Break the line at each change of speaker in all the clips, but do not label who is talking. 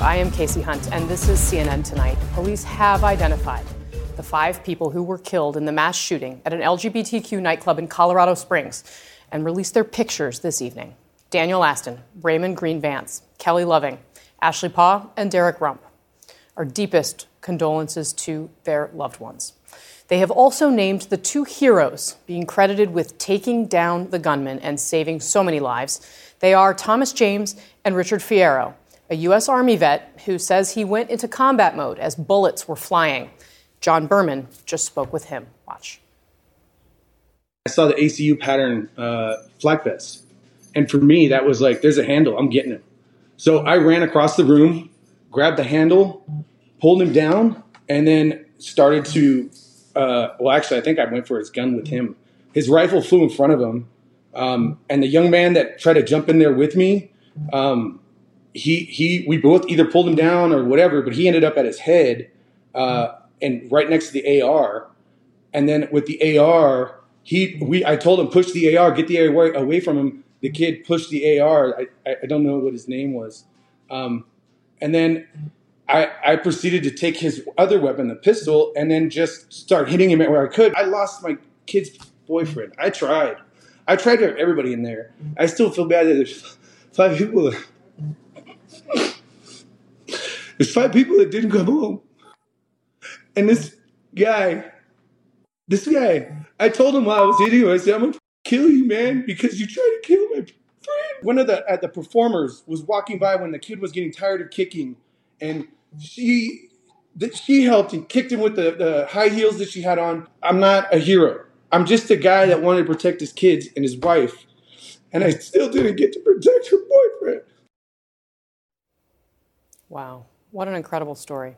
I am Kasie Hunt, and this is CNN Tonight. Police have identified the five people who were killed in the mass shooting at an LGBTQ nightclub in Colorado Springs and released their pictures this evening. Daniel Aston, Raymond Green Vance, Kelly Loving, Ashley Paugh, and Derrick Rump. Our deepest condolences to their loved ones. They have also named the two heroes being credited with taking down the gunman and saving so many lives. They are Thomas James and Richard Fierro, a U.S. Army vet who says he went into combat mode as bullets were flying. John Berman just spoke with him. Watch.
I saw the ACU pattern uh, flak vest. And for me, that was like, there's a handle, I'm getting him. So I ran across the room, grabbed the handle, pulled him down, and then started to uh, well, actually, I think I went for his gun with him. His rifle flew in front of him, um, and the young man that tried to jump in there with me, um, he he, we both either pulled him down or whatever, but he ended up at his head uh, and right next to the AR, and then with the AR, he we I told him push the AR, get the AR away from him. The kid pushed the AR. I, I don't know what his name was, um, and then I, I proceeded to take his other weapon, the pistol, and then just start hitting him where I could. I lost my kid's boyfriend. I tried. I tried to have everybody in there. I still feel bad that there's five people. That, there's five people that didn't come home. And this guy, this guy, I told him while I was eating, I said, I'm to kill you, man, because you tried to kill my friend. One of the, at the performers was walking by when the kid was getting tired of kicking and she she helped and kicked him with the, the high heels that she had on. I'm not a hero. I'm just a guy that wanted to protect his kids and his wife, and I still didn't get to protect her boyfriend.
Wow, what an incredible story.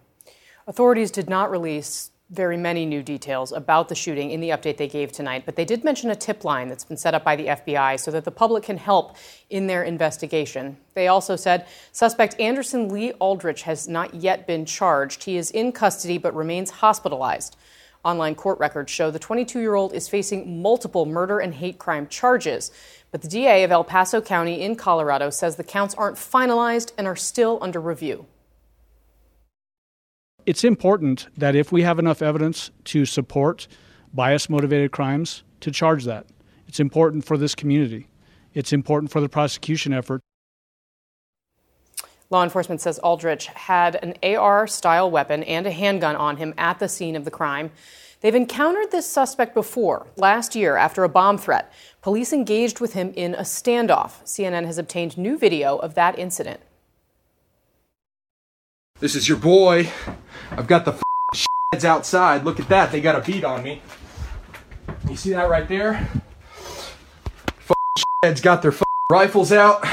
Authorities did not release very many new details about the shooting in the update they gave tonight, but they did mention a tip line that's been set up by the FBI so that the public can help in their investigation. They also said suspect Anderson Lee Aldrich has not yet been charged. He is in custody but remains hospitalized. Online court records show the 22 year old is facing multiple murder and hate crime charges. But the DA of El Paso County in Colorado says the counts aren't finalized and are still under review
it's important that if we have enough evidence to support bias motivated crimes, to charge that. It's important for this community. It's important for the prosecution effort.
Law enforcement says Aldrich had an AR style weapon and a handgun on him at the scene of the crime. They've encountered this suspect before. Last year, after a bomb threat, police engaged with him in a standoff. CNN has obtained new video of that incident.
This is your boy. I've got the heads outside. Look at that. They got a beat on me. You see that right there? heads got their rifles out.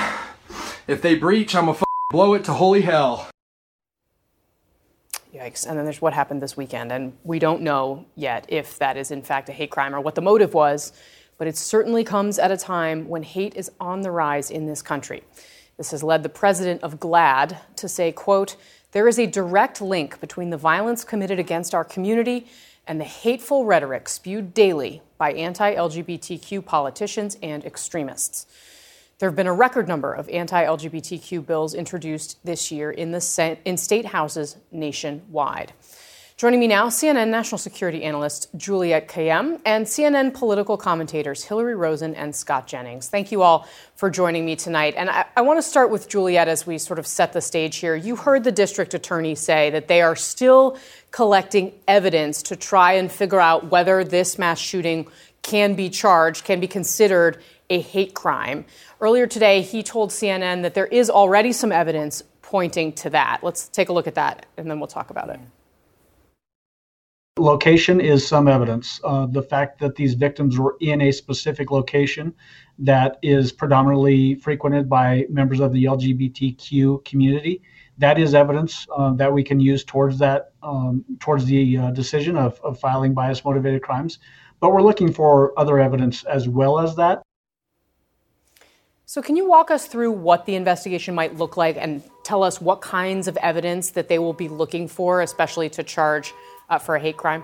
If they breach, I'm gonna blow it to holy hell.
Yikes. And then there's what happened this weekend. And we don't know yet if that is in fact a hate crime or what the motive was, but it certainly comes at a time when hate is on the rise in this country. This has led the president of GLAAD to say, quote, there is a direct link between the violence committed against our community and the hateful rhetoric spewed daily by anti LGBTQ politicians and extremists. There have been a record number of anti LGBTQ bills introduced this year in, the, in state houses nationwide. Joining me now, CNN national security analyst Juliette Kayyem and CNN political commentators Hillary Rosen and Scott Jennings. Thank you all for joining me tonight. And I, I, want to start with Juliette as we sort of set the stage here. You heard the district attorney say that they are still collecting evidence to try and figure out whether this mass shooting can be charged, can be considered a hate crime. Earlier today, he told CNN that there is already some evidence pointing to that. Let's take a look at that and then we'll talk about it.
Location is some evidence. Uh, the fact that these victims were in a specific location that is predominantly frequented by members of the LGBTQ community, that is evidence uh, that we can use towards that um, towards the uh, decision of, of filing bias motivated crimes. But we're looking for other evidence as well as that.
So, can you walk us through what the investigation might look like and tell us what kinds of evidence that they will be looking for, especially to charge uh, for a hate crime?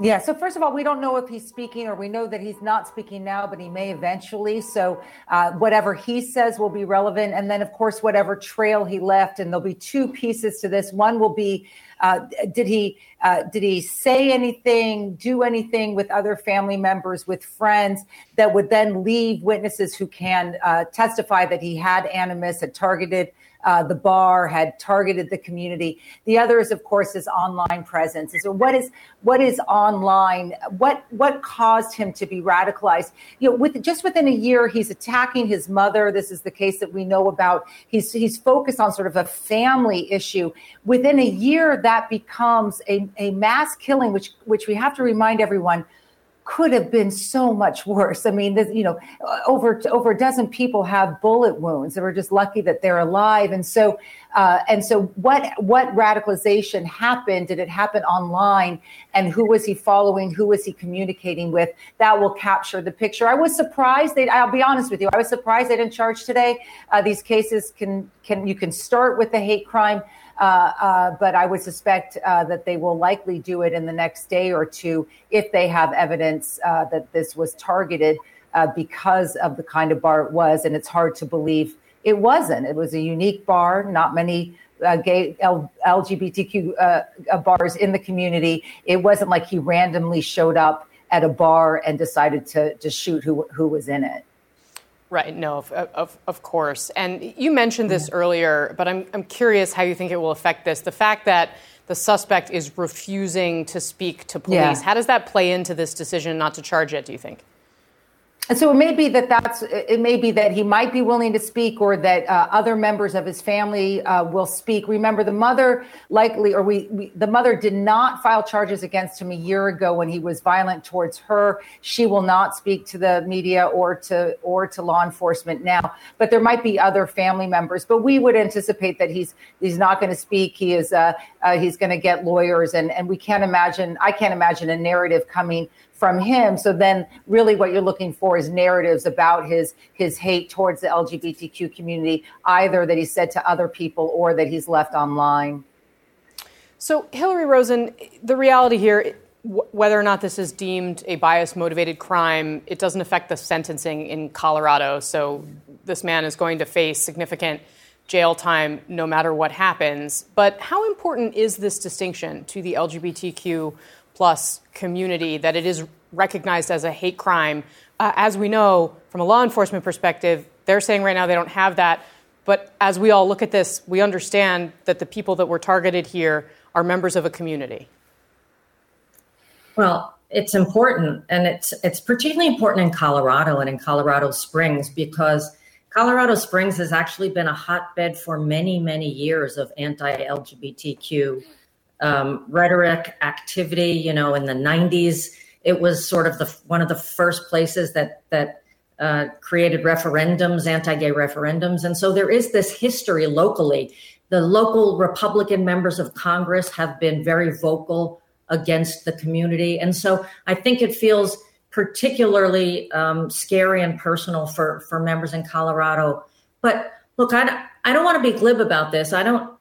Yeah. So first of all, we don't know if he's speaking, or we know that he's not speaking now, but he may eventually. So uh, whatever he says will be relevant, and then of course whatever trail he left, and there'll be two pieces to this. One will be uh, did he uh, did he say anything, do anything with other family members, with friends that would then leave witnesses who can uh, testify that he had animus, had targeted uh, the bar, had targeted the community. The other is, of course, his online presence. So, what is what is online? What what caused him to be radicalized? You know, with just within a year, he's attacking his mother. This is the case that we know about. He's he's focused on sort of a family issue. Within a year, that becomes a, a mass killing, which which we have to remind everyone could have been so much worse. I mean, you know, over over a dozen people have bullet wounds. They were just lucky that they're alive. And so, uh, and so, what what radicalization happened? Did it happen online? And who was he following? Who was he communicating with? That will capture the picture. I was surprised. They, I'll be honest with you. I was surprised they didn't charge today. Uh, these cases can can you can start with the hate crime. Uh, uh, but I would suspect uh, that they will likely do it in the next day or two if they have evidence uh, that this was targeted uh, because of the kind of bar it was. And it's hard to believe it wasn't. It was a unique bar, not many. gay L- LGBTQ bars in the community. It wasn't like he randomly showed up at a bar and decided to to shoot who who was in it.
Right, no, of, of, of course. And you mentioned this earlier, but I'm, I'm curious how you think it will affect this. The fact that the suspect is refusing to speak to police, yeah. how does that play into this decision not to charge it, do you think?
And so it may be that that's it may be that he might be willing to speak, or that uh, other members of his family uh, will speak. Remember, the mother likely, or we, we, the mother did not file charges against him a year ago when he was violent towards her. She will not speak to the media or to or to law enforcement now. But there might be other family members. But we would anticipate that he's he's not going to speak. He is uh, uh he's going to get lawyers, and and we can't imagine. I can't imagine a narrative coming from him. So then really what you're looking for is narratives about his his hate towards the LGBTQ community, either that he said to other people or that he's left online.
So Hillary Rosen, the reality here whether or not this is deemed a bias motivated crime, it doesn't affect the sentencing in Colorado. So this man is going to face significant jail time no matter what happens. But how important is this distinction to the LGBTQ plus community that it is recognized as a hate crime. Uh, as we know from a law enforcement perspective, they're saying right now they don't have that. But as we all look at this, we understand that the people that were targeted here are members of a community.
Well, it's important, and it's it's particularly important in Colorado and in Colorado Springs because Colorado Springs has actually been a hotbed for many, many years of anti-LGBTQ um, rhetoric, activity. You know, in the '90s, it was sort of the one of the first places that that uh, created referendums, anti-gay referendums, and so there is this history locally. The local Republican members of Congress have been very vocal against the community, and so I think it feels particularly um, scary and personal for for members in Colorado. But look, I, I don't want to be glib about this. I don't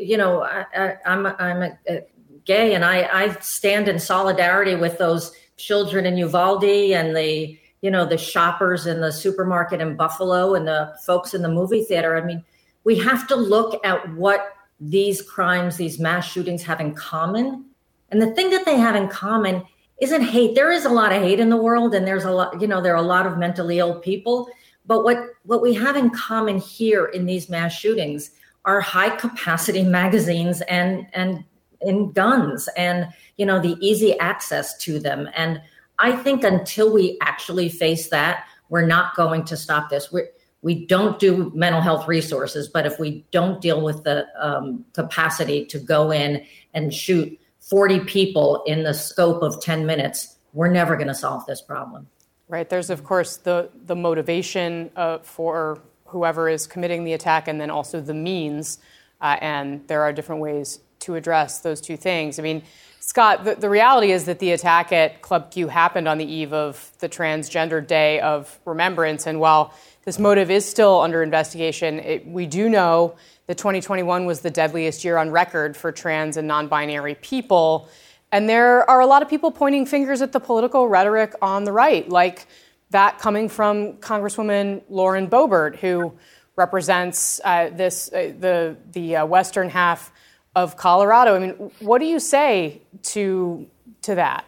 you know, I, am I'm, I'm a, a gay, and I, I stand in solidarity with those children in Uvalde and the you know the shoppers in the supermarket in Buffalo and the folks in the movie theater. I mean, we have to look at what these crimes, these mass shootings have in common. And the thing that they have in common isn't hate. There is a lot of hate in the world, and there's a lot, you know, there are a lot of mentally ill people. But what what we have in common here in these mass shootings are high capacity magazines and and in guns and you know the easy access to them. And i think until we actually face that we're not going to stop this. We we don't do mental health resources but if we don't deal with the um, capacity to go in and shoot 40 people in the scope of 10 minutes we're never going to solve this problem.
Right there's of course the the motivation uh, for whoever is committing the attack and then also the means. Uh, and there are different ways to address those two things. I mean, Scott, the, the, reality is that the attack at Club Q happened on the eve of the Transgender Day of Remembrance. And while this motive is still under investigation, it, we do know that 2021 was the deadliest year on record for trans and non binary people. And there are a lot of people pointing fingers at the political rhetoric on the right, like that coming from Congresswoman Lauren Boebert, who represents uh, this uh, the the uh, western half of Colorado. I mean, what do you say to to that?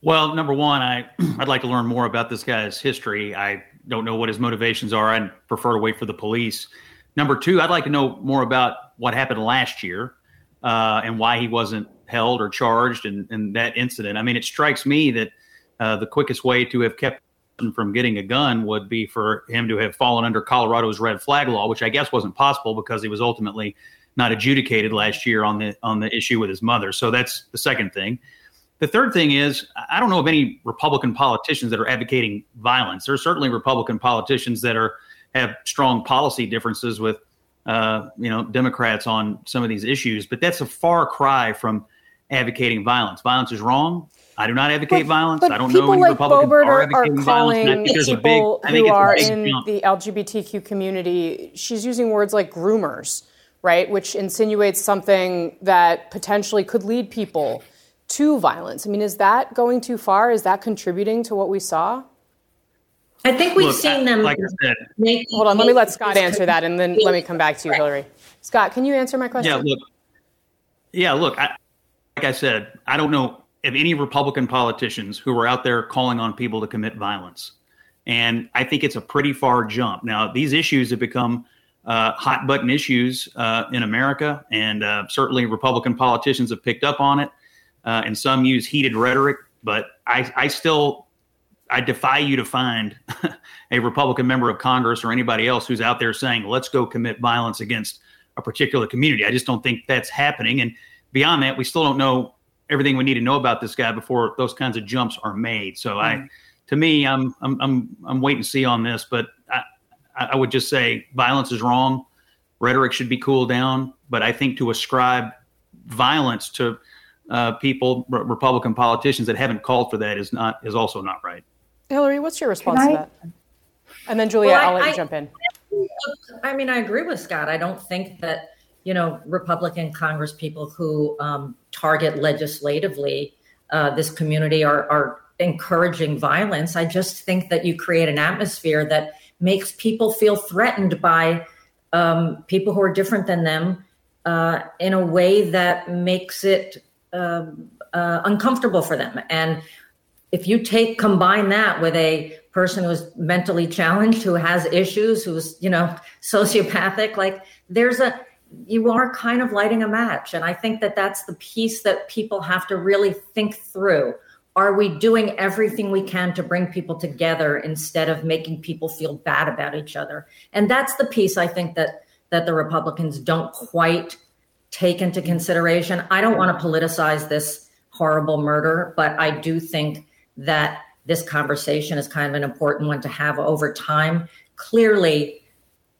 Well, number one, I I'd like to learn more about this guy's history. I don't know what his motivations are. I'd prefer to wait for the police. Number two, I'd like to know more about what happened last year uh, and why he wasn't held or charged in, in that incident. I mean, it strikes me that uh, the quickest way to have kept him from getting a gun would be for him to have fallen under Colorado's red flag law, which I guess wasn't possible because he was ultimately not adjudicated last year on the on the issue with his mother. So that's the second thing. The third thing is, I don't know of any Republican politicians that are advocating violence. There are certainly Republican politicians that are have strong policy differences with, uh, you know, Democrats on some of these issues, but that's a far cry from advocating violence. Violence is wrong. I do not advocate
but,
violence.
But
I don't know any
like
Republicans
Boebert
are,
are,
advocating
are calling
violence. I think there's a big, I think
who are
it's a big
in
jump.
the LGBTQ community. She's using words like groomers, right, which insinuates something that potentially could lead people to violence. I mean, is that going too far? Is that contributing to what we saw?
I think we've
Look,
seen
I-
them.
like I said,
make,
Hold on, let me let Scott answer that, and then let me come back to you, Hillary. Scott, can you answer my question?
Yeah, look. Yeah, look. I, like I said, I don't know of any Republican politicians who are out there calling on people to commit violence, and I think it's a pretty far jump. Now, these issues have become uh, hot button issues uh, in America, and uh, certainly Republican politicians have picked up on it, uh, and some use heated rhetoric. But I, I still I defy you to find a Republican member of Congress or anybody else who's out there saying, let's go commit violence against a particular community. I just don't think that's happening. And beyond that, we still don't know everything we need to know about this guy before those kinds of jumps are made. So mm-hmm. I, to me, I'm, I'm, I'm, I'm wait and see on this, but I, I would just say violence is wrong. Rhetoric should be cooled down, but I think to ascribe violence to uh, people, r- Republican politicians that haven't called for that is not, is also not right.
Hillary, what's your response
I-
to that? And then Juliette,
Well, I-
I'll let you
I-
jump in.
I mean, I agree with Scott. I don't think that you know Republican Congress people who um, target legislatively uh, this community are, are encouraging violence. I just think that you create an atmosphere that makes people feel threatened by um, people who are different than them uh, in a way that makes it um, uh, uncomfortable for them. And if you take combine that with a person who's mentally challenged, who has issues, who's you know sociopathic, like there's a you are kind of lighting a match, and I think that that's the piece that people have to really think through. Are we doing everything we can to bring people together instead of making people feel bad about each other? And that's the piece I think that that the Republicans don't quite take into consideration. I don't want to politicize this horrible murder, but I do think that this conversation is kind of an important one to have over time. Clearly,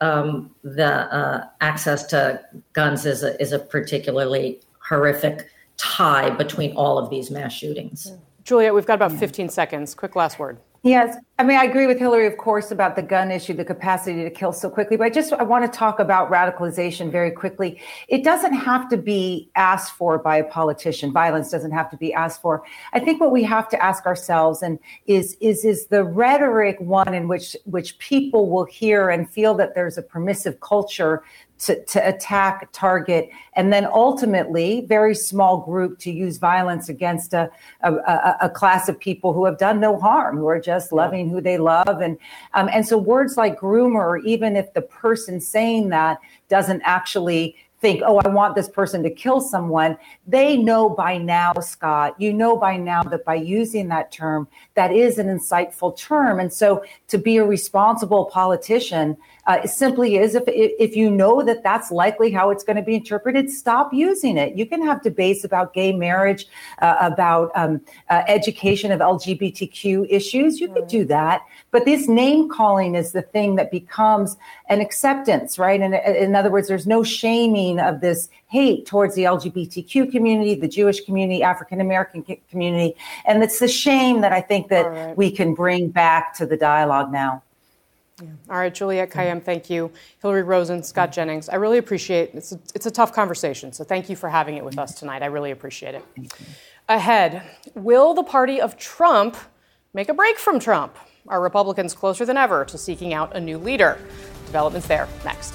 um, the uh, access to guns is a, is a particularly horrific tie between all of these mass shootings.
Juliette, we've got about 15 seconds. Quick last word.
Yes, I mean I agree with Hillary, of course, about the gun issue, the capacity to kill so quickly. But I just I want to talk about radicalization very quickly. It doesn't have to be asked for by a politician. Violence doesn't have to be asked for. I think what we have to ask ourselves and is is is the rhetoric one in which which people will hear and feel that there's a permissive culture to, to attack, target, and then ultimately, very small group to use violence against a, a, a, a class of people who have done no harm, who are just loving who they love. And, um, and so words like groomer, even if the person saying that doesn't actually think, oh, I want this person to kill someone, they know by now, Scott, you know by now that by using that term, that is an insightful term. And so to be a responsible politician uh, simply is if, if you know that that's likely how it's going to be interpreted, stop using it. You can have debates about gay marriage, uh, about um, uh, education of LGBTQ issues. You could do that. But this name calling is the thing that becomes an acceptance, right? And in other words, there's no shaming of this hate towards the LGBTQ community, the Jewish community, African American community. And it's the shame that I think that
right.
we can bring back to the dialogue now.
Yeah. All right, Juliette Kayyem, thank you. Hillary Rosen, Scott Jennings, I really appreciate it. It's a, it's a tough conversation, so thank you for having it with us tonight. I really appreciate it. Ahead, will the party of Trump make a break from Trump? Are Republicans closer than ever to seeking out a new leader? Developments there next.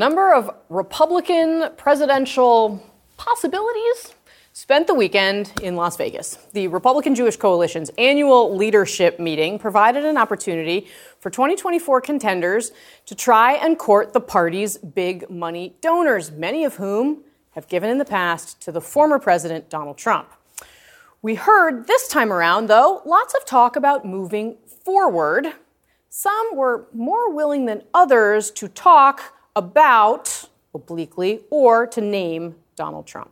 Number of Republican presidential possibilities spent the weekend in Las Vegas. The Republican Jewish Coalition's annual leadership meeting provided an opportunity for 2024 contenders to try and court the party's big money donors, many of whom have given in the past to the former president Donald Trump. We heard this time around, though, lots of talk about moving forward. Some were more willing than others to talk about, obliquely, or to name Donald Trump.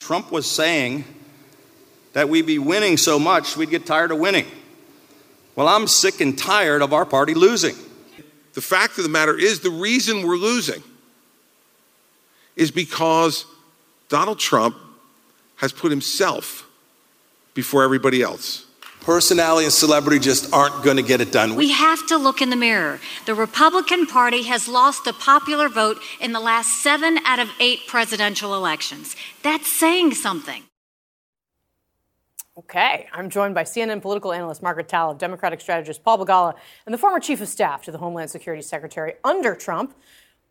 Trump was saying that we'd be winning so much we'd get tired of winning. Well, I'm sick and tired of our party losing.
The fact of the matter is, the reason we're losing is because Donald Trump has put himself before everybody else
personality and celebrity just aren't going to get it done.
We have to look in the mirror. The Republican Party has lost the popular vote in the last seven out of eight presidential elections. That's saying something.
Okay, I'm joined by CNN political analyst Margaret Talev, Democratic strategist Paul Begala, and the former chief of staff to the Homeland Security Secretary under Trump,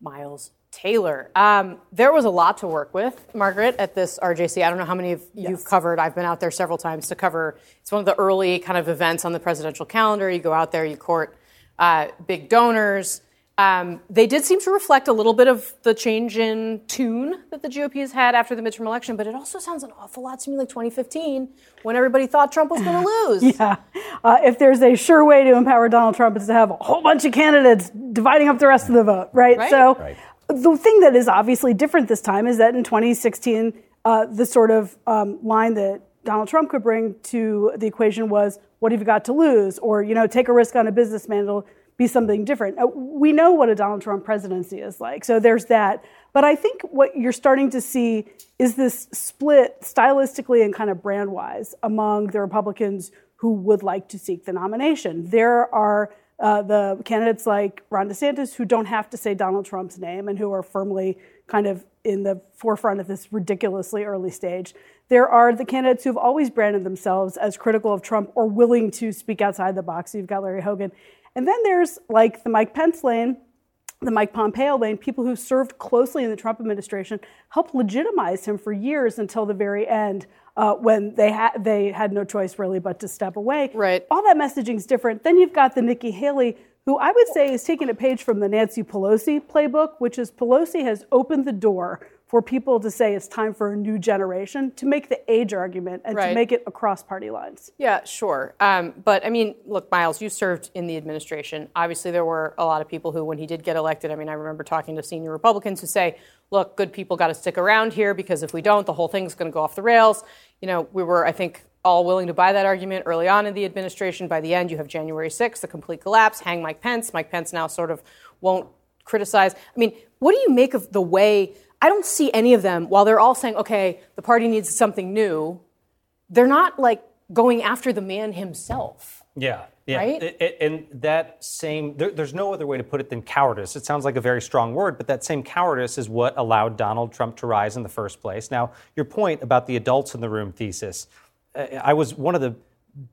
Miles Taylor. Um, there was a lot to work with, Margaret, at this RJC. I don't know how many of yes. you've covered. I've been out there several times to cover. It's one of the early kind of events on the presidential calendar. You go out there, you court uh, big donors. Um, they did seem to reflect a little bit of the change in tune that the GOP has had after the midterm election, but it also sounds an awful lot to me like 2015 when everybody thought Trump was going to lose.
yeah. Uh, if there's a sure way to empower Donald Trump, it's to have a whole bunch of candidates dividing up the rest of the vote, right?
right?
So.
Right
the thing that is obviously different this time is that in 2016, uh, the sort of um, line that Donald Trump could bring to the equation was, "What have you got to lose?" or you know, take a risk on a businessman. It'll be something different. Uh, we know what a Donald Trump presidency is like, so there's that. But I think what you're starting to see is this split stylistically and kind of brand wise among the Republicans who would like to seek the nomination. There are uh, the candidates like Ron DeSantis who don't have to say Donald Trump's name and who are firmly kind of in the forefront of this ridiculously early stage. There are the candidates who've always branded themselves as critical of Trump or willing to speak outside the box. You've got Larry Hogan. And then there's like the Mike Pence lane, the Mike Pompeo lane, people who served closely in the Trump administration, helped legitimize him for years until the very end uh, when they had they had no choice really but to step away.
Right.
All that messaging is different. Then you've got the Nikki Haley, who I would say is taking a page from the Nancy Pelosi playbook, which is Pelosi has opened the door for people to say it's time for a new generation to make the age argument and
right.
to make it across party lines.
Yeah, sure. Um, but I mean, look, Miles, you served in the administration. Obviously, there were a lot of people who, when he did get elected, I mean, I remember talking to senior Republicans who say, look, good people got to stick around here because if we don't, the whole thing's going to go off the rails. You know, we were, I think, all willing to buy that argument early on in the administration. By the end, you have January 6th, the complete collapse, hang Mike Pence. Mike Pence now sort of won't criticize. I mean, what do you make of the way? I don't see any of them, while they're all saying, okay, the party needs something new, they're not like going after the man himself.
Yeah. Yeah,
right?
and that same, there, there's no other way to put it than cowardice. It sounds like a very strong word, but that same cowardice is what allowed Donald Trump to rise in the first place. Now, your point about the adults in the room thesis, uh, I was one of the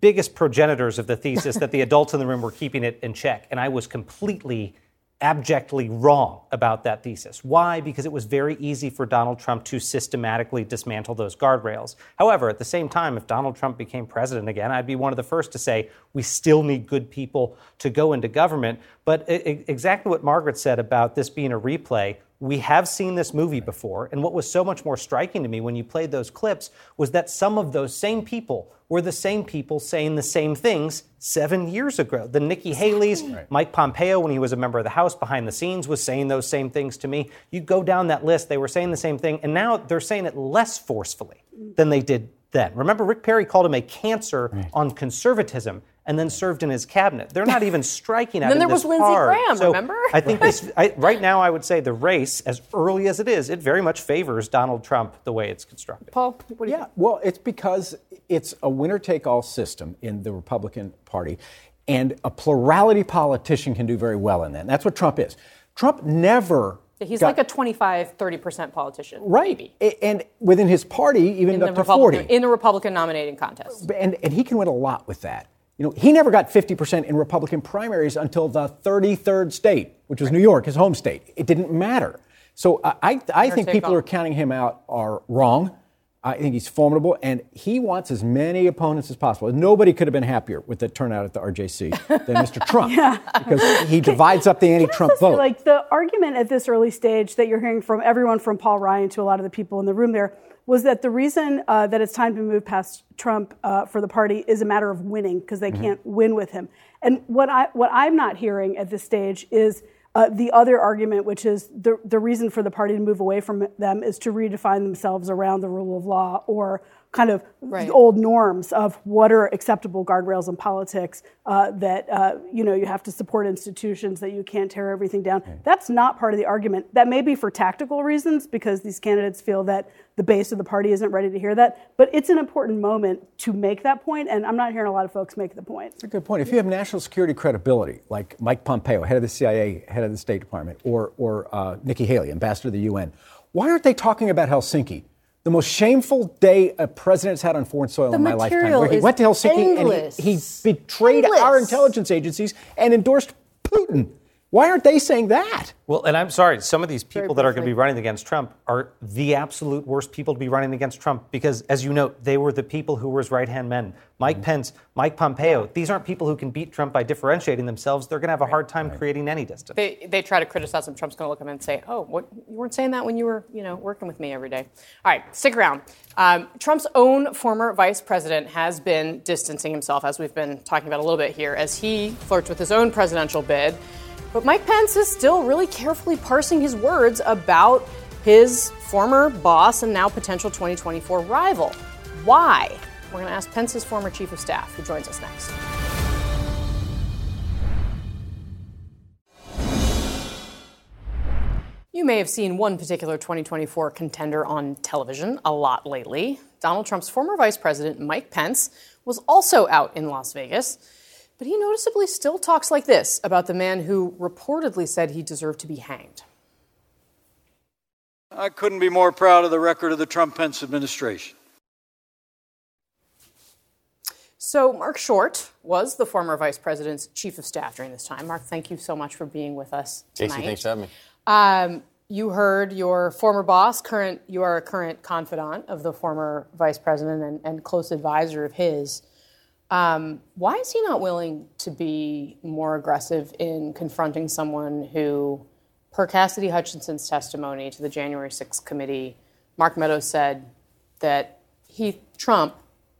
biggest progenitors of the thesis that the adults in the room were keeping it in check, and I was completely abjectly wrong about that thesis. Why? Because it was very easy for Donald Trump to systematically dismantle those guardrails. However, at the same time, if Donald Trump became president again, I'd be one of the first to say we still need good people to go into government. But exactly what Margaret said about this being a replay, we have seen this movie before. And what was so much more striking to me when you played those clips was that some of those same people were the same people saying the same things seven years ago. The Nikki Haley's, right. Mike Pompeo, when he was a member of the House behind the scenes, was saying those same things to me. You go down that list, they were saying the same thing, and now they're saying it less forcefully than they did then. Remember, Rick Perry called him a cancer right. on conservatism and then served in his cabinet. They're not even striking at
then
him Then
there was
this
Lindsey
hard.
Graham,
So
remember?
I think this I, right now. I would say the race, as early as it is, it very much favors Donald Trump the way it's constructed.
Paul, what do you
yeah, well, it's because it's a winner take all system in the Republican Party, and a plurality politician can do very well in that. And that's what Trump is. Trump never.
He's
got-
like a 25, 30% politician.
Right. A- And within his party, even
In the,
up to
Republican,
40.
in the Republican nominating contest.
and, and he can win a lot with that. You know, he never got 50% in Republican primaries until the 33rd state, which was New York, his home state. It didn't matter. So I, I, I think people who are counting him out are wrong. I think he's formidable, and he wants as many opponents as possible. Nobody could have been happier with the turnout at the RJC than Mr. Trump, because he divides up the anti-Trump vote.
like the argument at this early stage that you're hearing from everyone from Paul Ryan to a lot of the people in the room there was that the reason uh, that it's time to move past Trump uh, for the party is a matter of winning because they
Mhm.
can't win with him. And what I what I'm not hearing at this stage is uh, the other argument, which is the the reason for the party to move away from them is to redefine themselves around the rule of law or kind of
Right.
old norms of what are acceptable guardrails in politics uh, that uh, you know you have to support institutions that you can't tear everything down that's not part of the argument that may be for tactical reasons because these candidates feel that the base of the party isn't ready to hear that but it's an important moment to make that point and i'm not hearing a lot of folks make the point
That's a good point. If you have national security credibility, like Mike Pompeo, head of the CIA, head of the State Department, or, or uh, Nikki Haley, ambassador to the UN, why aren't they talking about Helsinki? The most shameful day a president's had on foreign soil
The
in my lifetime. Where he
is
went to Helsinki
endless.
and he, he betrayed our intelligence agencies and endorsed Putin. Why aren't they saying that?
Well, and I'm sorry, some of these people that are going to be running against Trump are the absolute worst people to be running against Trump because, as you note, they were the people who were his right hand men. Mike Pence, Mike Pompeo, these aren't people who can beat Trump by differentiating themselves. They're going to have a hard time creating any distance.
They, they try to criticize him. Trump's going to look at him and say, "Oh, what you weren't saying that when you were, you know, working with me every day." All right, stick around. Um, Trump's own former vice president has been distancing himself, as we've been talking about a little bit here, as he flirts with his own presidential bid. But Mike Pence is still really carefully parsing his words about his former boss and now potential 2024 rival. Why? We're going to ask Pence's former chief of staff, who joins us next. You may have seen one particular 2024 contender on television a lot lately. Donald Trump's former vice president, Mike Pence, was also out in Las Vegas, but he noticeably still talks like this about the man who reportedly said he deserved to be hanged.
I couldn't be more proud of the record of the Trump Pence administration.
So, Marc Short was the former vice president's chief of staff during this time. Marc, thank you so much for being with us tonight.
Kasie, thanks for having me.
Um, you heard your former boss, current you are a current confidant of the former vice president and, and close advisor of his. Um, why is he not willing to be more aggressive in confronting someone who, per Cassidy Hutchinson's testimony to the January 6th committee, Mark Meadows said that he Trump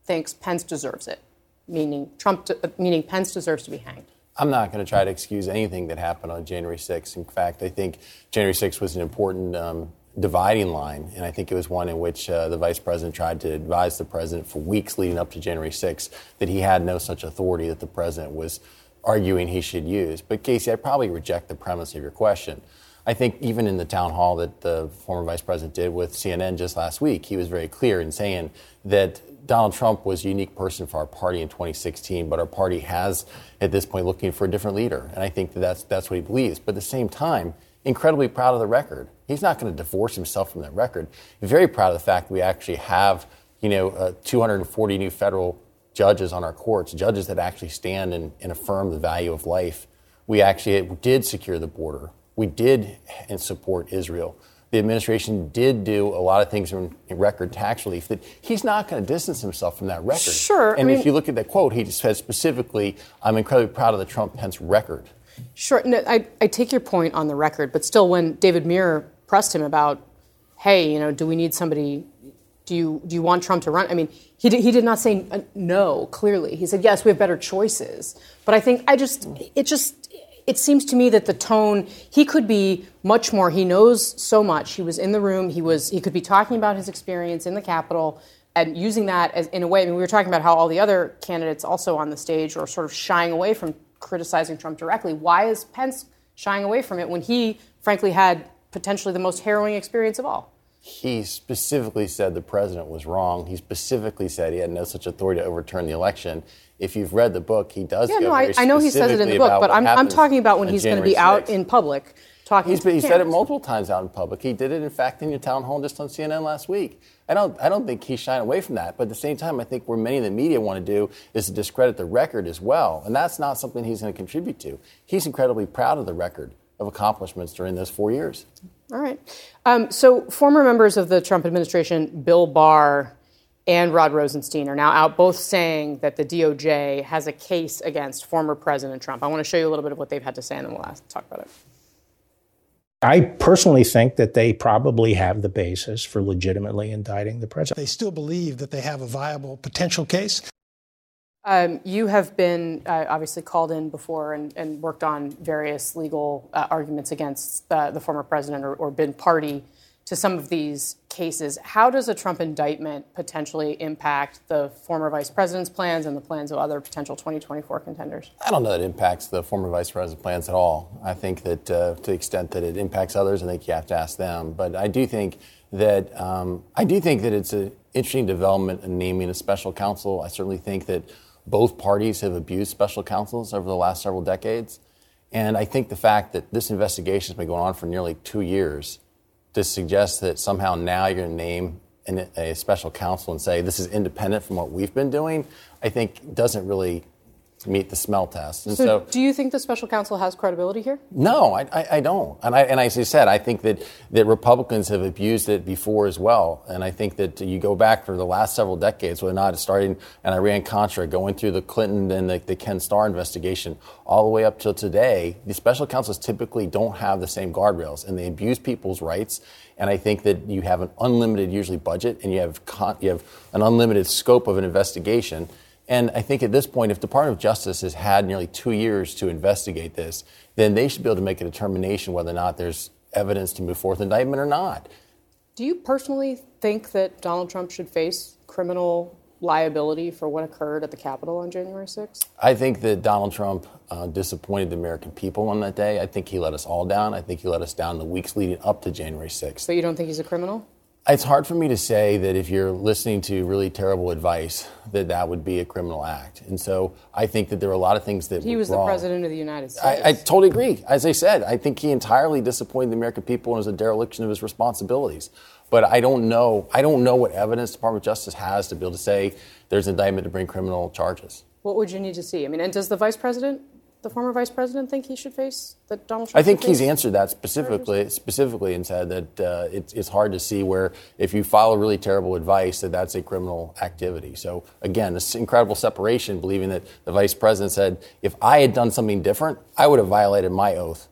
thinks Pence deserves it, meaning Trump meaning Pence deserves to be hanged.
I'm not going to try to excuse anything that happened on January 6th. In fact, I think January 6th was an important um, dividing line, and I think it was one in which uh, the vice president tried to advise the president for weeks leading up to January 6th that he had no such authority that the president was arguing he should use. But Kasie, I probably reject the premise of your question. I think even in the town hall that the former vice president did with CNN just last week, he was very clear in saying that Donald Trump was a unique person for our party in 2016, but our party has, at this point, looking for a different leader. And I think that that's, that's what he believes. But at the same time, incredibly proud of the record. He's not going to divorce himself from that record. Very proud of the fact that we actually have, you know, uh, 240 new federal judges on our courts, judges that actually stand and, and affirm the value of life. We actually did secure the border. We did and support Israel the administration did do a lot of things in, record tax relief that he's not going to distance himself from that record.
Sure.
And
I mean,
if you look at that quote, he said specifically, I'm incredibly proud of the Trump Pence record.
Sure. No, I, I take your point on the record, but still, when David Muir pressed him about, hey, you know, do we need somebody? Do you do you want Trump to run? I mean, he did, he did not say no. Clearly, he said yes. We have better choices. But I think I just it just it seems to me that the tone he could be much more he knows so much he was in the room he was he could be talking about his experience in the capitol and using that as in a way. I mean, we were talking about how all the other candidates also on the stage are sort of shying away from criticizing Trump directly. Why is Pence shying away from it when he, frankly, had potentially the most harrowing experience of all?
He specifically said the president was wrong. He specifically said he had no such authority to overturn the election. If you've read the book, he does.
Yeah, no, I, I know he says it in the book, but I'm, I'm talking about when he's going to be out in public talking.
He's, he said it multiple times out in public. He did it, in fact, in your town hall just on CNN last week. I don't, I don't think he's shying away from that. But at the same time, I think where many of the media want to do is to discredit the record as well. And that's not something he's going to contribute to. He's incredibly proud of the record of accomplishments during those four years.
All right. Um, so, former members of the Trump administration, Bill Barr and Rod Rosenstein, are now out both saying that the DOJ has a case against former President Trump. I want to show you a little bit of what they've had to say, and then we'll ask, talk about it.
I personally think that they probably have the basis for legitimately indicting the president.
They still believe that they have a viable potential case.
Um, you have been uh, obviously called in before and, and worked on various legal uh, arguments against uh, the former president or, or been party to some of these cases. How does a Trump indictment potentially impact the former vice president's plans and the plans of other potential 2024 contenders?
I don't know that it impacts the former vice president's plans at all. I think that uh, to the extent that it impacts others, I think you have to ask them. But I do think that um, I do think that it's an interesting development in naming a special counsel. I certainly think that both parties have abused special counsels over the last several decades, and I think the fact that this investigation has been going on for nearly two years to suggest that somehow now you're going to name an, a special counsel and say this is independent from what we've been doing, I think doesn't really meet the smell test. And
So,
so,
do you think the special counsel has credibility here?
no, I, I, I don't. And I, and as I said, I think that, that Republicans have abused it before as well. And I think that you go back for the last several decades, whether or not it's starting in Iran Contra, going through the Clinton and the, the Ken Starr investigation, all the way up till today, the special counsels typically don't have the same guardrails and they abuse people's rights. And I think that you have an unlimited, usually, budget and you have, con- you have an unlimited scope of an investigation. And I think at this point, if Department of Justice has had nearly two years to investigate this, then they should be able to make a determination whether or not there's evidence to move forth indictment or not.
Do you personally think that Donald Trump should face criminal liability for what occurred at the Capitol on January 6th?
I think that Donald Trump uh, disappointed the American people on that day. I think he let us all down. I think he let us down the weeks leading up to January 6th.
But you don't think he's a criminal?
It's hard for me to say that if you're listening to really terrible advice, that that would be a criminal act. And so I think that there are a lot of things that
He was the president of the United States.
I, I totally agree. As I said, I think he entirely disappointed the American people and was a dereliction of his responsibilities. But I don't know. I don't know what evidence the Department of Justice has to be able to say there's an indictment to bring criminal charges.
What would you need to see? I mean, and does the vice president, the former vice president, think he should face that Donald Trump?
I think he's answered that specifically, specifically, and said that uh, it's, it's hard to see where if you follow really terrible advice that that's a criminal activity. So again, this incredible separation, believing that the vice president said if I had done something different, I would have violated my oath,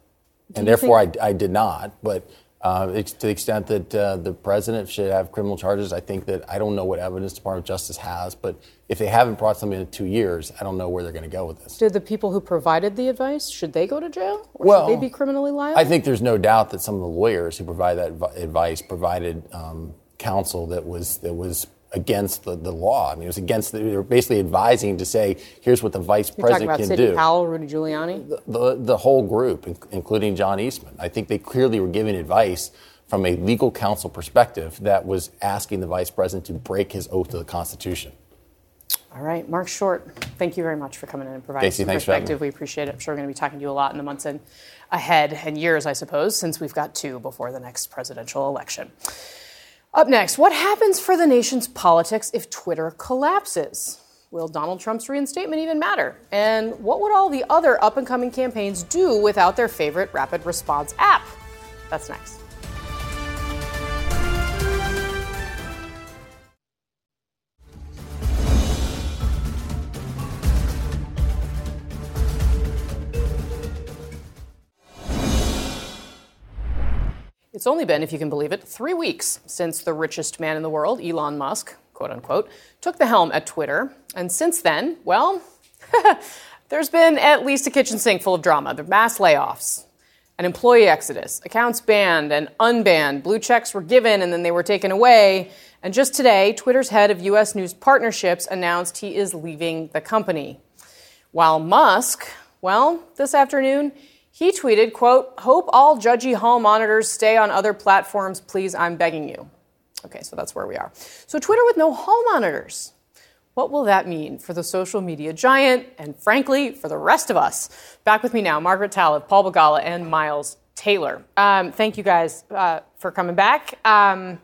Do
and therefore
think-
I, I did not. But uh, to the extent that uh, the president should have criminal charges, I think that I don't know what evidence the Department of Justice has, but if they haven't brought something in two years, I don't know where they're going to go with this.
Did the people who provided the advice should they go to jail or
Well,
should they be criminally liable?
I think there's no doubt that some of the lawyers who provide that advice provided um, counsel that was that was against the, the law. I mean, it was against. The, they were basically advising to say, "Here's what the vice
You're talking
president
about
can
Sidney
do."
Powell, Rudy Giuliani.
The, the the whole group, including John Eastman, I think they clearly were giving advice from a legal counsel perspective that was asking the vice president to break his oath to the Constitution.
All right, Marc Short, thank you very much for coming in and providing
Stacey,
some
thanks for me.
perspective. We appreciate it. I'm sure we're going to be talking to you a lot in the months and ahead and years, I suppose, since we've got two before the next presidential election. Up next, what happens for the nation's politics if Twitter collapses? Will Donald Trump's reinstatement even matter? And what would all the other up and coming campaigns do without their favorite rapid response app? That's next. It's only been, if you can believe it, three weeks since the richest man in the world, Elon Musk, quote unquote, took the helm at Twitter. And since then, well, there's been at least a kitchen sink full of drama. The mass layoffs, an employee exodus, accounts banned and unbanned, blue checks were given and then they were taken away. And just today, Twitter's head of U.S. news partnerships announced he is leaving the company. While Musk, well, this afternoon, he tweeted, quote, hope all judgy hall monitors stay on other platforms, please, I'm begging you. Okay, so that's where we are. So Twitter with no hall monitors. What will that mean for the social media giant and, frankly, for the rest of us? Back with me now, Margaret Talev, Paul Begala, and Miles Taylor. Um, thank you guys uh, for coming back. Um,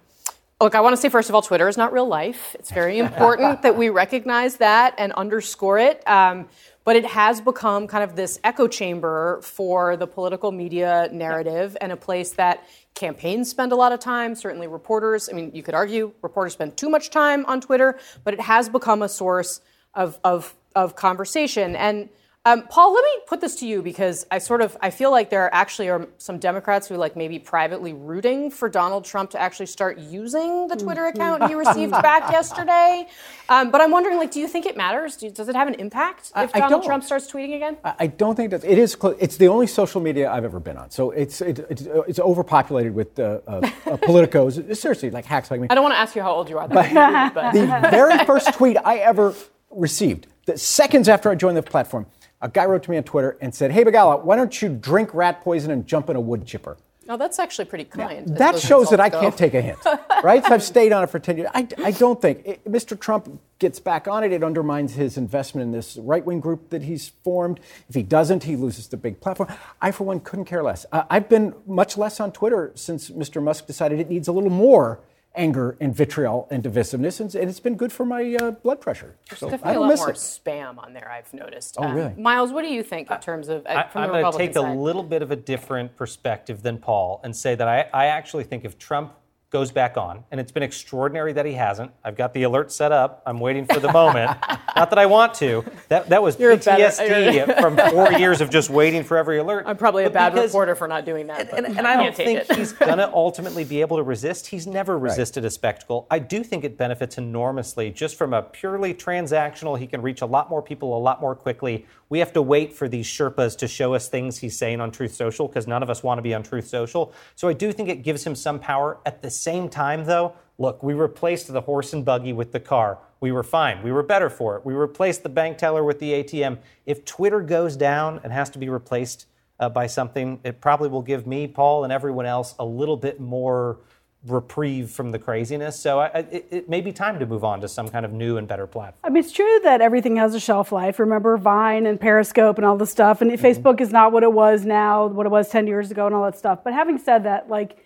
look, I want to say, first of all, Twitter is not real life. It's very important that we recognize that and underscore it. Um, but it has become kind of this echo chamber for the political media narrative and a place that campaigns spend a lot of time, certainly reporters. I mean, you could argue reporters spend too much time on Twitter, but it has become a source of, of, of conversation. And um, Paul, let me put this to you because I sort of I feel like there are actually are some Democrats who like maybe privately rooting for Donald Trump to actually start using the Twitter account he received back yesterday. Um, but I'm wondering, like, do you think it matters? Do, does it have an impact if
I
Donald. Trump starts tweeting again?
I I don't think that it is. Close. It's the only social media I've ever been on, so it's it, it's, it's overpopulated with uh, uh, uh, politicos. Seriously, like hacks like me.
I don't want to ask you how old you are.
But,
but
the very first tweet I ever received, the seconds after I joined the platform, a guy wrote to me on Twitter and said, "Hey, Begala, why don't you drink rat poison and jump in a wood chipper?"
Oh, that's actually pretty kind.
That shows that I
insults
can't take a hint, right? So I've stayed on it for 10 years. I, I don't think eh, it, Mr. Trump gets back on it. It undermines his investment in this right wing group that he's formed. If he doesn't, he loses the big platform. I, for one, couldn't care less. I, I've been much less on Twitter since Mr. Musk decided it needs a little more anger and vitriol and divisiveness, and, and it's been good for my uh, blood pressure. So
Definitely
I
a
don't
lot
miss
more
it.
spam on there. I've noticed.
Oh, really?
Miles, what do you think in terms of uh,
I,
from
I'm
the
going to
Republican
take a little bit of a different perspective than Paul and say that I, I actually think if Trump goes back on, and it's been extraordinary that he hasn't. I've got the alert set up. I'm waiting for the moment. Not that I want to. That that was
You're a better-
PTSD from four years of just waiting for every alert.
I'm probably a
But
bad
because-
reporter for not doing that.
and,
but
and I don't think
it.
he's going to ultimately be able to resist. He's never resisted a spectacle. I do think it benefits enormously just from a purely transactional. He can reach a lot more people a lot more quickly. We have to wait for these Sherpas to show us things he's saying on Truth Social because none of us want to be on Truth Social. So I do think it gives him some power. At the same time, though, look, we replaced the horse and buggy with the car. We were fine. We were better for it. We replaced the bank teller with the ATM. If Twitter goes down and has to be replaced, uh, by something, it probably will give me, Paul, and everyone else a little bit more reprieve from the craziness. So I, I- it, it may be time to move on to some kind of new and better platform.
I mean, it's true that everything has a shelf life. Remember Vine and Periscope and all this stuff. And mm-hmm. Facebook is not what it was now, what it was 10 years ago, and all that stuff. But having said that, like,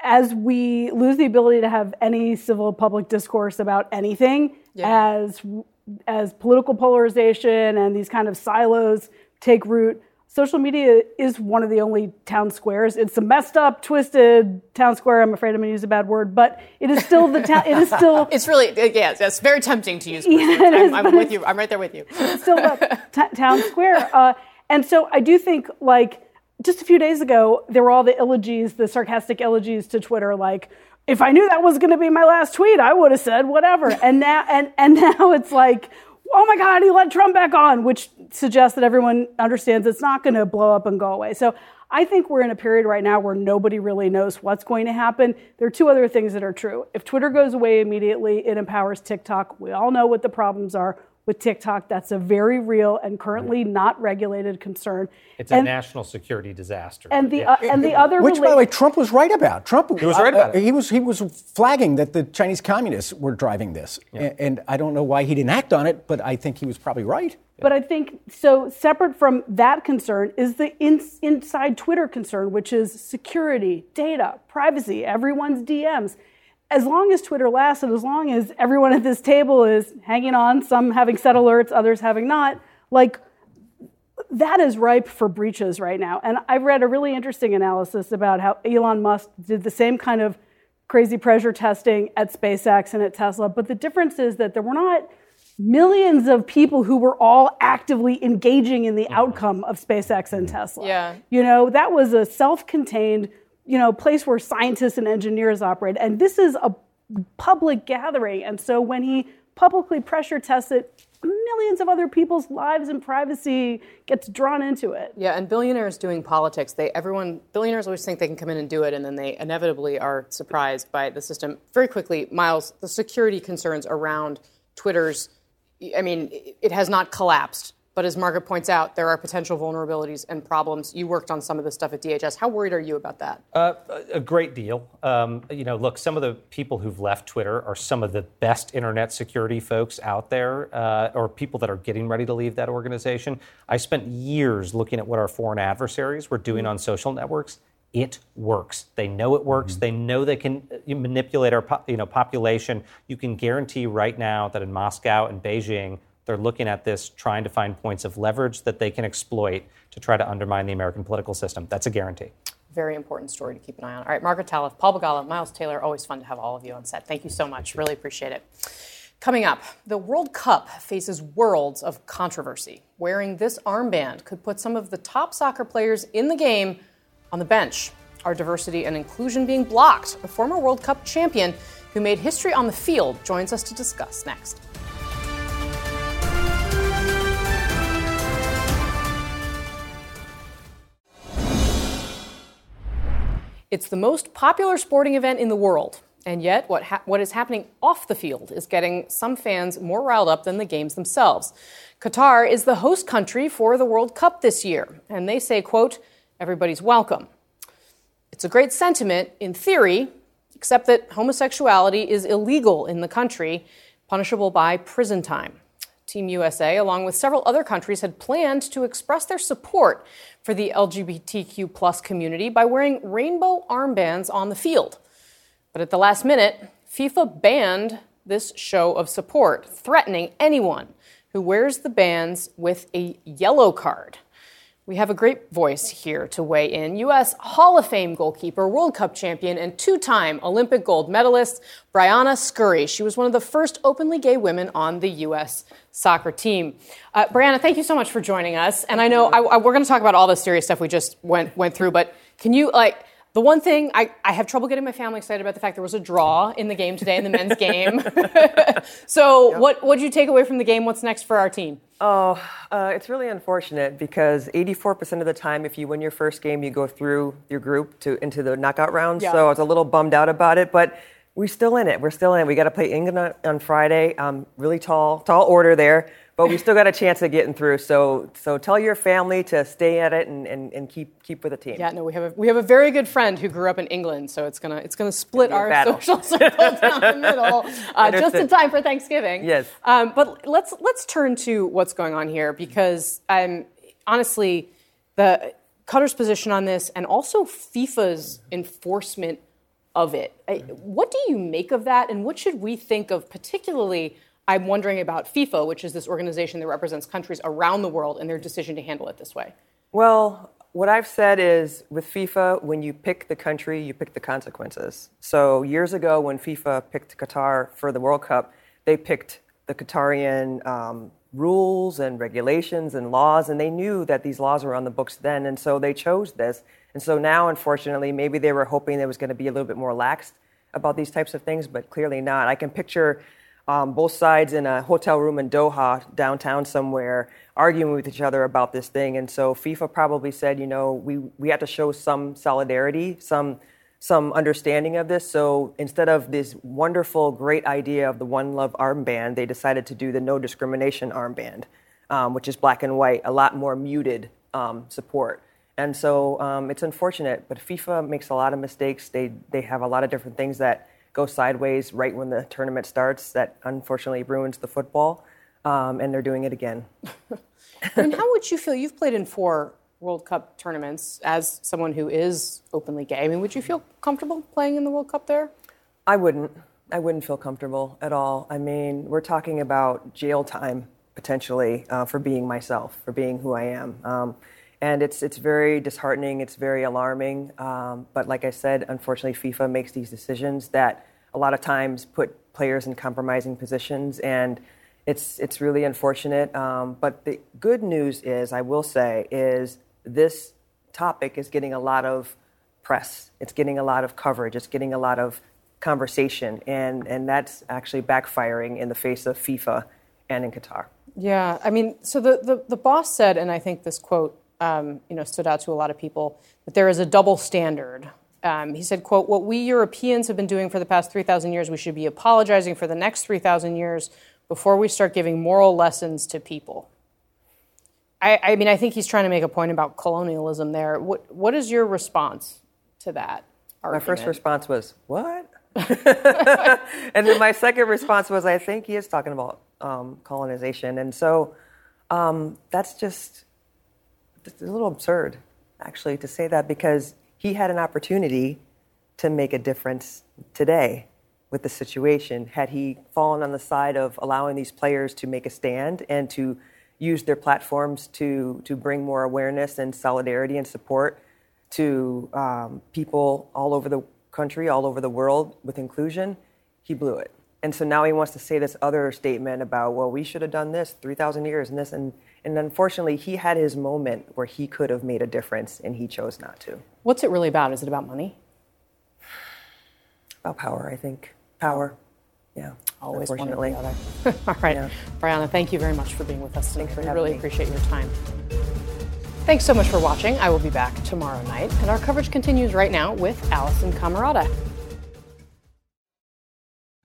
as we lose the ability to have any civil public discourse about anything, as as political polarization and these kind of silos take root, social media is one of the only town squares. It's a messed up, twisted town square. I'm afraid I'm going to use a bad word, but it is still the town. It is still
It's really yes, it's very tempting to use.
Yeah,
words.
it is,
I'm, I'm with you. I'm right there with you.
it's still that t- town square. Uh, and so I do think, like, just a few days ago, there were all the elegies, the sarcastic elegies to Twitter, like, if I knew that was going to be my last tweet, I would have said whatever. And now, and and now it's like, oh my God, he let Trump back on, which suggests that everyone understands it's not going to blow up and go away. So I think we're in a period right now where nobody really knows what's going to happen. There are two other things that are true. If Twitter goes away immediately, it empowers TikTok. We all know what the problems are with TikTok. That's a very real and currently not regulated concern.
It's a national security disaster.
and the uh, and the other
Which, by the way, Trump was right about. Trump
He was right about
uh,
it.
He was he was flagging that the Chinese communists were driving this, A- and, I don't know why he didn't act on it, but I think he was probably right.
But I think so. Separate from that concern is the in, inside Twitter concern, which is security, data, privacy, everyone's DMs. As long as Twitter lasts, and as long as everyone at this table is hanging on, some having set alerts, others having not, like that is ripe for breaches right now. And I've read a really interesting analysis about how Elon Musk did the same kind of crazy pressure testing at SpaceX and at Tesla. But the difference is that there were not millions of people who were all actively engaging in the mm-hmm. outcome of SpaceX and mm-hmm. Tesla.
Yeah.
You know, that was a self-contained, you know, place where scientists and engineers operate. And this is a public gathering. And so when he publicly pressure tested millions of other people's lives and privacy gets drawn into it.
Yeah, and billionaires doing politics, they everyone billionaires always think they can come in and do it and then they inevitably are surprised by the system. Very quickly, Miles, the security concerns around Twitter's I mean, it has not collapsed but as Margaret points out, there are potential vulnerabilities and problems. You worked on some of this stuff at DHS. How worried are you about that?
Uh, a great deal. Um, you know, look, some of the people who've left Twitter are some of the best internet security folks out there, uh, or people that are getting ready to leave that organization. I spent years looking at what our foreign adversaries were doing mm-hmm. on social networks. It works. They know it works. Mm-hmm. They know they can uh, manipulate our you know population. You can guarantee right now that in Moscow and Beijing they're looking at this, trying to find points of leverage that they can exploit to try to undermine the American political system. That's a guarantee.
Very important story to keep an eye on. All right, Margaret Talev, Paul Begala, Miles Taylor, always fun to have all of you on set. Thank you so much. Really appreciate it. Coming up, the World Cup faces worlds of controversy. Wearing this armband could put some of the top soccer players in the game on the bench. Our diversity and inclusion being blocked. A former World Cup champion who made history on the field joins us to discuss next. It's the most popular sporting event in the world. And yet, what, ha- what is happening off the field is getting some fans more riled up than the games themselves. Qatar is the host country for the World Cup this year, and they say, quote, everybody's welcome. It's a great sentiment in theory, except that homosexuality is illegal in the country, punishable by prison time. Team USA, along with several other countries, had planned to express their support for the LGBTQ plus community by wearing rainbow armbands on the field. But at the last minute, FIFA banned this show of support, threatening anyone who wears the bands with a yellow card. We have a great voice here to weigh in. U.S. Hall of Fame goalkeeper, World Cup champion, and two time Olympic gold medalist, Briana Scurry. She was one of the first openly gay women on the U.S. soccer team. Uh, Briana, thank you so much for joining us. And I know I, I, we're going to talk about all the serious stuff we just went, went through, but can you, like, the one thing I, I have trouble getting my family excited about the fact there was a draw in the game today in the men's game. so, yep. what what did you take away from the game? What's next for our team?
Oh, uh, it's really unfortunate because 84% of the time, if you win your first game, you go through your group to into the knockout rounds. Yeah. So I was a little bummed out about it, but we're still in it. We're still in it. We got to play England on Friday. Um, really tall, tall order there but we still got a chance of getting through. So, so tell your family to stay at it and, and, and keep keep with the team.
Yeah, no, we have a we have a very good friend who grew up in England, so it's gonna it's gonna split our social circle down the middle, uh, just in time for Thanksgiving.
Yes.
Um, but let's let's turn to what's going on here because um, honestly, the Qatar's position on this and also FIFA's enforcement of it. What do you make of that, and what should we think of particularly? I'm wondering about FIFA, which is this organization that represents countries around the world, and their decision to handle it this way.
Well, what I've said is with FIFA, when you pick the country, you pick the consequences. So years ago, when FIFA picked Qatar for the World Cup, they picked the Qatarian um, rules and regulations and laws, and they knew that these laws were on the books then, and so they chose this. And so now, unfortunately, maybe they were hoping there was going to be a little bit more lax about these types of things, but clearly not. I can picture um, both sides in a hotel room in Doha, downtown somewhere, arguing with each other about this thing. And so FIFA probably said, you know, we, we have to show some solidarity, some, some understanding of this. So instead of this wonderful, great idea of the One Love armband, they decided to do the No Discrimination armband, um, which is black and white, a lot more muted um, support. And so um, it's unfortunate, but FIFA makes a lot of mistakes. They, they have a lot of different things that go sideways right when the tournament starts that unfortunately ruins the football. Um, and they're doing it again.
I mean, how would you feel? You've played in four World Cup tournaments as someone who is openly gay. I mean, would you feel comfortable playing in the World Cup there?
I wouldn't. I wouldn't feel comfortable at all. I mean, we're talking about jail time potentially uh, for being myself, for being who I am. Um, and it's it's very disheartening. It's very alarming. Um, but like I said, unfortunately, FIFA makes these decisions that a lot of times put players in compromising positions, and it's it's really unfortunate. Um, but the good news is, I will say, is this topic is getting a lot of press. It's getting a lot of coverage. It's getting a lot of conversation, and and that's actually backfiring in the face of FIFA and in Qatar.
Yeah, I mean, so the, the, the boss said, and I think this quote, um, you know, stood out to a lot of people, that there is a double standard. Um, he said, quote, what we Europeans have been doing for the past 3,000 years, we should be apologizing for the next 3,000 years before we start giving moral lessons to people. I, I mean, I think he's trying to make a point about colonialism there. What, what is your response to that?
My first response was, What? and then my second response was, I think he is talking about um, colonization. And so um, that's just it's a little absurd, actually, to say that because he had an opportunity to make a difference today with the situation. Had he fallen on the side of allowing these players to make a stand and to use their platforms to, to bring more awareness and solidarity and support to um, people all over the country, all over the world with inclusion, he blew it. And so now he wants to say this other statement about, well, we should have done this 3,000 years and this. And, and unfortunately, he had his moment where he could have made a difference and he chose not to.
What's it really about? Is it about money?
About power, I think. Power. Yeah.
Always one or
unfortunately.
the other. All right. Briana, thank you very much for being with us tonight.
for
We
having
really
me.
appreciate your time. Thanks so much for watching. I will be back tomorrow night, and our coverage continues right now with Alisyn Camerota.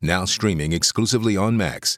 Now streaming exclusively on Max,